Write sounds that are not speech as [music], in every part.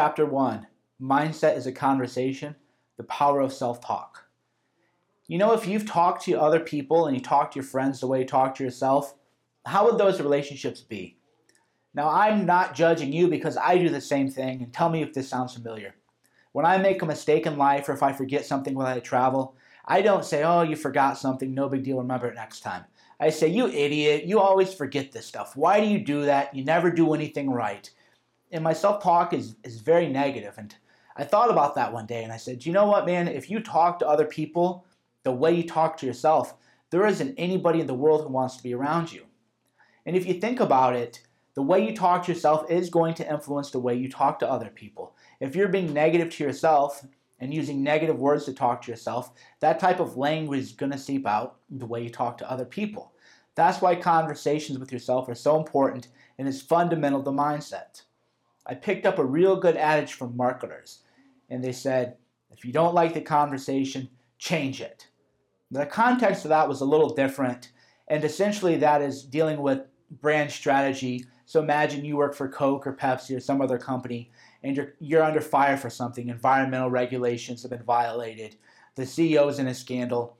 Chapter 1 Mindset is a Conversation The Power of Self Talk. You know, if you've talked to other people and you talk to your friends the way you talk to yourself, how would those relationships be? Now, I'm not judging you because I do the same thing, and tell me if this sounds familiar. When I make a mistake in life or if I forget something while I travel, I don't say, oh, you forgot something, no big deal, remember it next time. I say, you idiot, you always forget this stuff. Why do you do that? You never do anything right. And my self talk is, is very negative. And I thought about that one day and I said, you know what, man? If you talk to other people the way you talk to yourself, there isn't anybody in the world who wants to be around you. And if you think about it, the way you talk to yourself is going to influence the way you talk to other people. If you're being negative to yourself and using negative words to talk to yourself, that type of language is going to seep out the way you talk to other people. That's why conversations with yourself are so important and is fundamental to mindset. I picked up a real good adage from marketers, and they said, if you don't like the conversation, change it. The context of that was a little different, and essentially that is dealing with brand strategy. So imagine you work for Coke or Pepsi or some other company, and you're, you're under fire for something, environmental regulations have been violated, the CEO is in a scandal,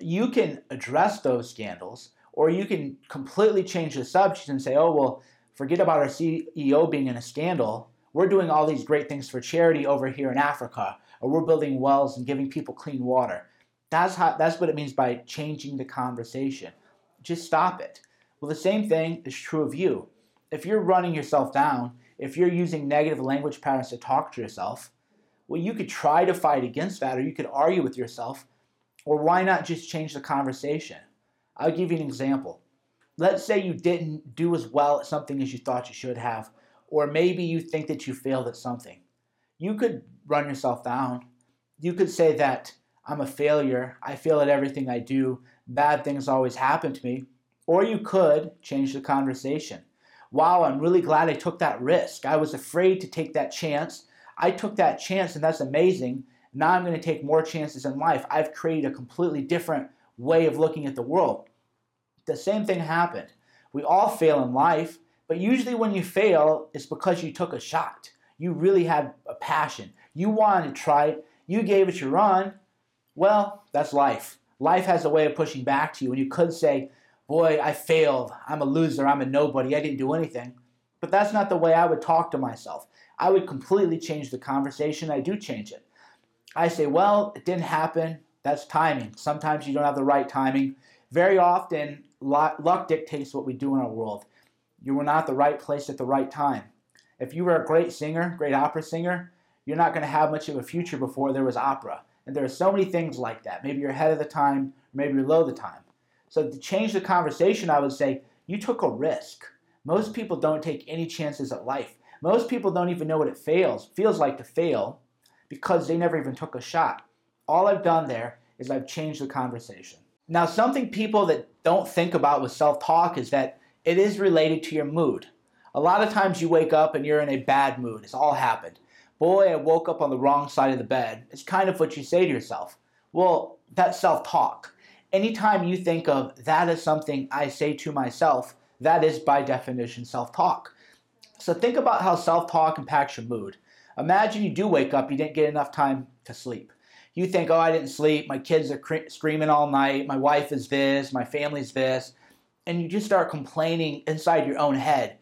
you can address those scandals, or you can completely change the subject and say, oh, well, forget about our CEO being in a scandal. We're doing all these great things for charity over here in Africa, or we're building wells and giving people clean water. That's how that's what it means by changing the conversation. Just stop it. Well, the same thing is true of you. If you're running yourself down if you're using negative language patterns to talk to yourself, well, you could try to fight against that, or you could argue with yourself, or why not just change the conversation? I'll give you an example. Let's say you didn't do as well at something as you thought you should have, or maybe you think that you failed at something. You could run yourself down. You could say that I'm a failure, I fail at everything I do, bad things always happen to me, or you could change the conversation wow, I'm really glad I took that risk. I was afraid to take that chance. I took that chance, and that's amazing. Now I'm going to take more chances in life. I've created a completely different way of looking at the world. The same thing happened. We all fail in life, but usually when you fail, it's because you took a shot. You really had a passion. You wanted to try it. You gave it your run. Well, that's life. Life has a way of pushing back to you, and you could say, boy, I failed. I'm a loser. I'm a nobody. I didn't do anything. But that's not the way I would talk to myself. I would completely change the conversation. I do change it. I say, well, it didn't happen. That's timing. Sometimes you don't have the right timing. Very often, luck dictates what we do in our world. You were not the right place at the right time. If you were a great singer, great opera singer, you're not going to have much of a future before there was opera. And there are so many things like that. Maybe you're ahead of the time, maybe you're low the time. So to change the conversation, I would say you took a risk. Most people don't take any chances at life. Most people don't even know what it fails feels like to fail because they never even took a shot. All I've done there is I've changed the conversation. Now, something people that don't think about with self-talk is that it is related to your mood. A lot of times you wake up and you're in a bad mood. It's all happened. Boy, I woke up on the wrong side of the bed. It's kind of what you say to yourself. Well, that's self-talk anytime you think of that as something I say to myself, that is by definition self talk. So think about how self talk impacts your mood. Imagine you do wake up, you didn't get enough time to sleep. You think, oh, I didn't sleep, my kids are cr- screaming all night, my wife is this, my family's this, and you just start complaining inside your own head.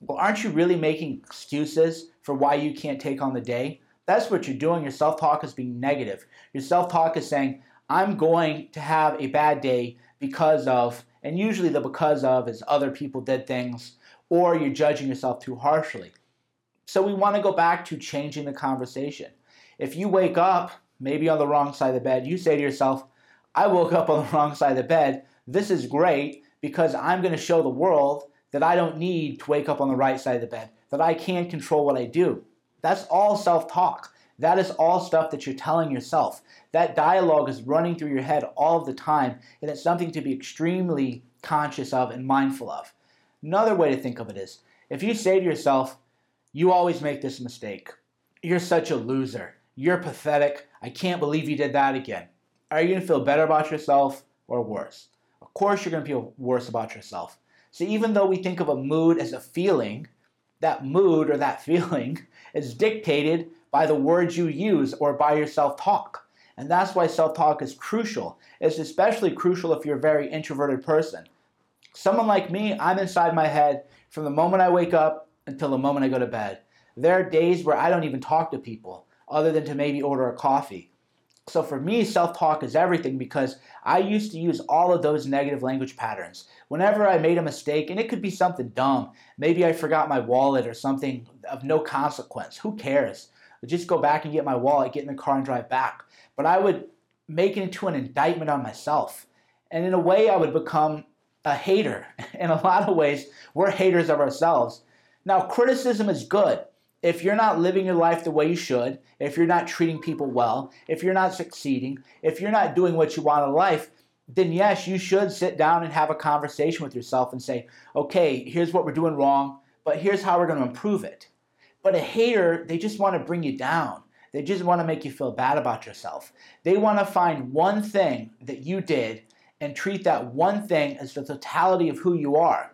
Well, aren't you really making excuses for why you can't take on the day? That's what you're doing. Your self talk is being negative. Your self talk is saying, I'm going to have a bad day because of, and usually the because of is other people did things, or you're judging yourself too harshly. So we want to go back to changing the conversation. If you wake up, maybe on the wrong side of the bed, you say to yourself, I woke up on the [laughs] wrong side of the bed. This is great because I'm going to show the world that I don't need to wake up on the right side of the bed, that I can control what I do. That's all self talk. That is all stuff that you're telling yourself. That dialogue is running through your head all the time, and it's something to be extremely conscious of and mindful of. Another way to think of it is if you say to yourself, You always make this mistake, you're such a loser, you're pathetic, I can't believe you did that again. Are you going to feel better about yourself or worse? Of course, you're going to feel worse about yourself. So, even though we think of a mood as a feeling, that mood or that [laughs] feeling is dictated by the words you use or by your self talk. And that's why self talk is crucial. It's especially crucial if you're a very introverted person. Someone like me, I'm inside my head from the moment I wake up until the moment I go to bed. There are days where I don't even talk to people other than to maybe order a coffee. So for me, self talk is everything because I used to use all of those negative language patterns. Whenever I made a mistake, and it could be something dumb, maybe I forgot my wallet or something of no consequence. Who cares? I'd just go back and get my wallet, get in the car, and drive back. But I would make it into an indictment on myself. And in a way, I would become a hater. [laughs] In a lot of ways, we're haters of ourselves. Now, criticism is good if you're not living your life the way you should, if you're not treating people well, if you're not succeeding, if you're not doing what you want in life, then yes, you should sit down and have a conversation with yourself and say, okay, here's what we're doing wrong, but here's how we're going to improve it. But a hater, they just want to bring you down. They just want to make you feel bad about yourself. They want to find one thing that you did and treat that one thing as the totality of who you are.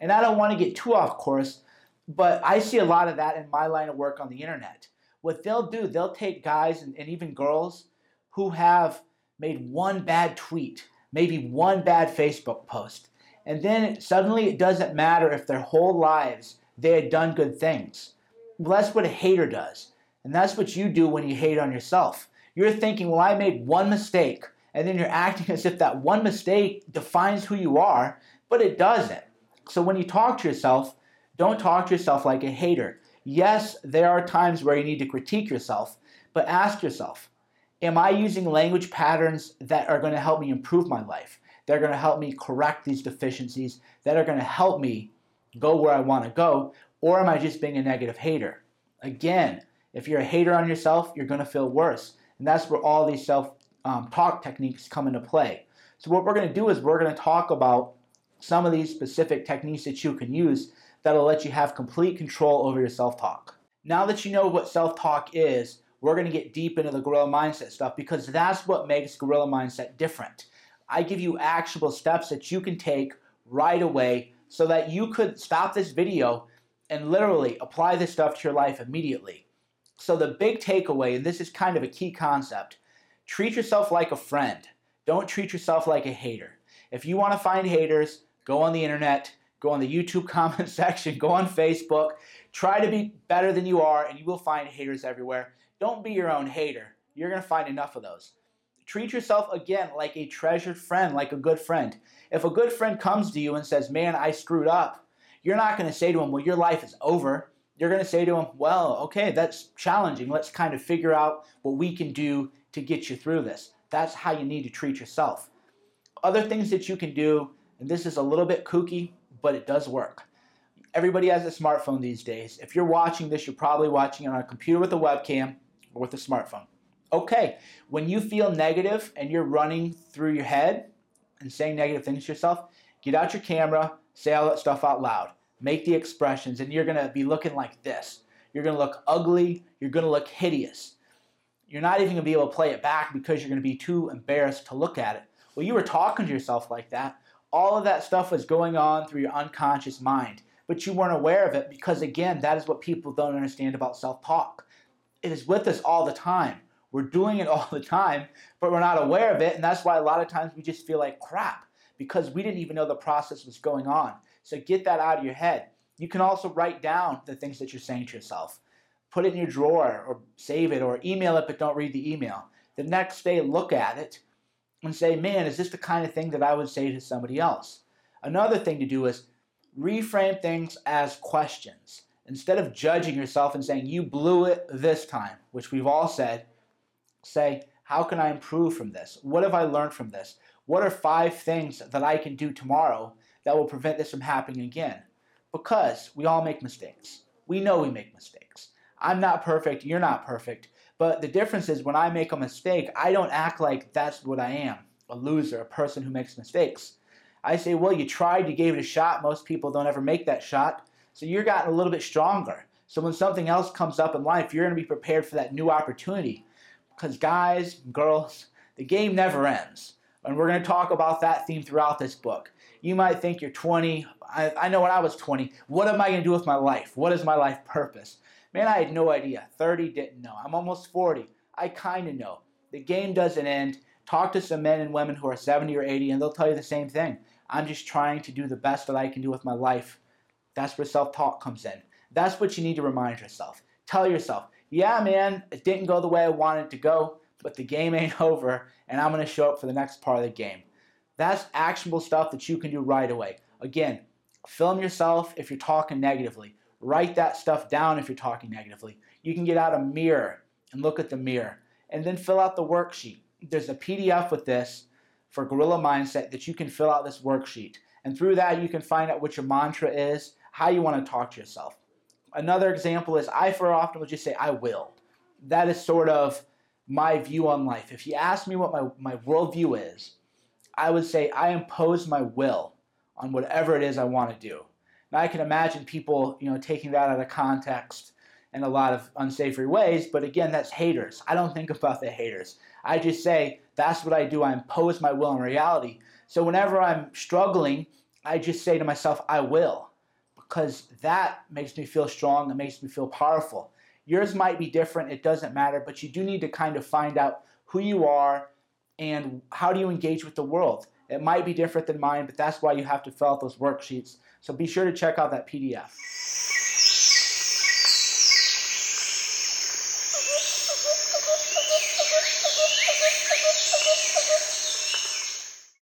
And I don't want to get too off course, but I see a lot of that in my line of work on the internet. What they'll do, they'll take guys and, and even girls who have made one bad tweet, maybe one bad Facebook post, and then suddenly it doesn't matter if their whole lives they had done good things. Well, that's what a hater does. And that's what you do when you hate on yourself. You're thinking, well, I made one mistake. And then you're [laughs] acting as if that one mistake defines who you are, but it doesn't. So when you talk to yourself, don't talk to yourself like a hater. Yes, there are times where you need to critique yourself, but ask yourself Am I using language patterns that are going to help me improve my life? That are going to help me correct these deficiencies, that are going to help me go where I want to go? Or am I just being a negative hater? Again, if you're a hater on yourself, you're going to feel worse. And that's where all these self um, talk techniques come into play. So, what we're going to do is we're going to talk about some of these specific techniques that you can use that'll let you have complete control over your self talk. Now that you know what self talk is, we're going to get deep into the gorilla mindset stuff because that's what makes gorilla mindset different. I give you actionable steps that you can take right away so that you could stop this video and literally apply this stuff to your life immediately. So, the big takeaway, and this is kind of a key concept treat yourself like a friend. Don't treat yourself like a hater. If you want to find haters, go on the internet, Go on the YouTube [laughs] comment section, go on Facebook. Try to be better than you are, and you will find haters everywhere. Don't be your own hater. You're going to find enough of those. Treat yourself again like a treasured friend, like a good friend. If a good friend comes to you and says, Man, I screwed up, you're not going to say to him, Well, your life is over. You're going to say to him, Well, okay, that's challenging. Let's kind of figure out what we can do to get you through this. That's how you need to treat yourself. Other things that you can do, and this is a little bit kooky, but it does work. Everybody has a smartphone these days. If you're watching this, you're probably watching it on a computer with a webcam or with a smartphone. Okay, when you feel negative and you're running through your head and saying negative things to yourself, get out your camera, say all that stuff out loud. Make the expressions, and you're gonna be looking like this. You're gonna look ugly, you're gonna look hideous. You're not even gonna be able to play it back because you're gonna be too embarrassed to look at it. Well, you were talking to yourself like that all of that stuff was going on through your unconscious mind, but you weren't aware of it because, again, that is what people don't understand about self talk. It is with us all the time. We're doing it [laughs] all the time, but we're not aware of it, and that's why a lot of times we just feel like crap because we didn't even know the process was going on. So get that out of your head. You can also write down the things that you're saying to yourself. Put it in your drawer or save it or email it, but don't read the email. The next day, look at it and say, man, is this the kind of thing that I would say to somebody else? Another thing to do is reframe things as questions. Instead of judging yourself and saying, you blew it this time, which we've all said, say, how can I improve from this? What have I learned from this? What are five things that I can do tomorrow that will prevent this from happening again? Because we all make mistakes. We know we make mistakes. I'm not perfect, you're not perfect, but the difference is when I make a mistake, I don't act like that's what I am a loser, a person who makes mistakes. I say, well, you tried, you gave it a shot. Most people don't ever make that shot. So you're gotten a little bit stronger. So when something else comes up in life, you're going to be prepared for that new opportunity. Because guys, girls, the game never ends. And we're going to talk about that theme throughout this book. You might think you're 20. I, I know when I was 20, what am I going to do with my life? What is my life purpose? Man, I had no idea. 30 didn't know. I'm almost 40. I kind of know. The game doesn't end. Talk to some men and women who are 70 or 80, and they'll tell you the same thing. I'm just trying to do the best that I can do with my life. That's where self talk comes in. That's what you need to remind yourself. Tell yourself, yeah, man, it didn't go the way I wanted it to go, but the game [laughs] ain't over, and I'm going to show up for the next part of the game. That's actionable stuff that you can do right away. Again, film yourself if you're talking negatively. Write that stuff down if you're talking negatively. You can get out a mirror and look at the mirror, and then fill out the worksheet. There's a PDF with this for Gorilla Mindset that you can fill out this worksheet. And through that, you can find out what your mantra is, how you want to talk to yourself. Another example is I, for often, will just say, I will. That is sort of my view on life. If you ask me what my, my worldview is, I would say I impose my will on whatever it is I want to do. Now I can imagine people, you know, taking that out of context in a lot of unsavory ways, but again, that's haters. I don't think about the haters. I just say that's what I do. I impose my will on reality. So whenever I'm struggling, I just say to myself, I will, because that makes me feel strong. It makes me feel powerful. Yours might be different. It doesn't matter, but you do need to kind of find out who you are and how do you engage with the world. It might be different than mine, but that's why you have to fill out those worksheets. So be sure to check out that PDF.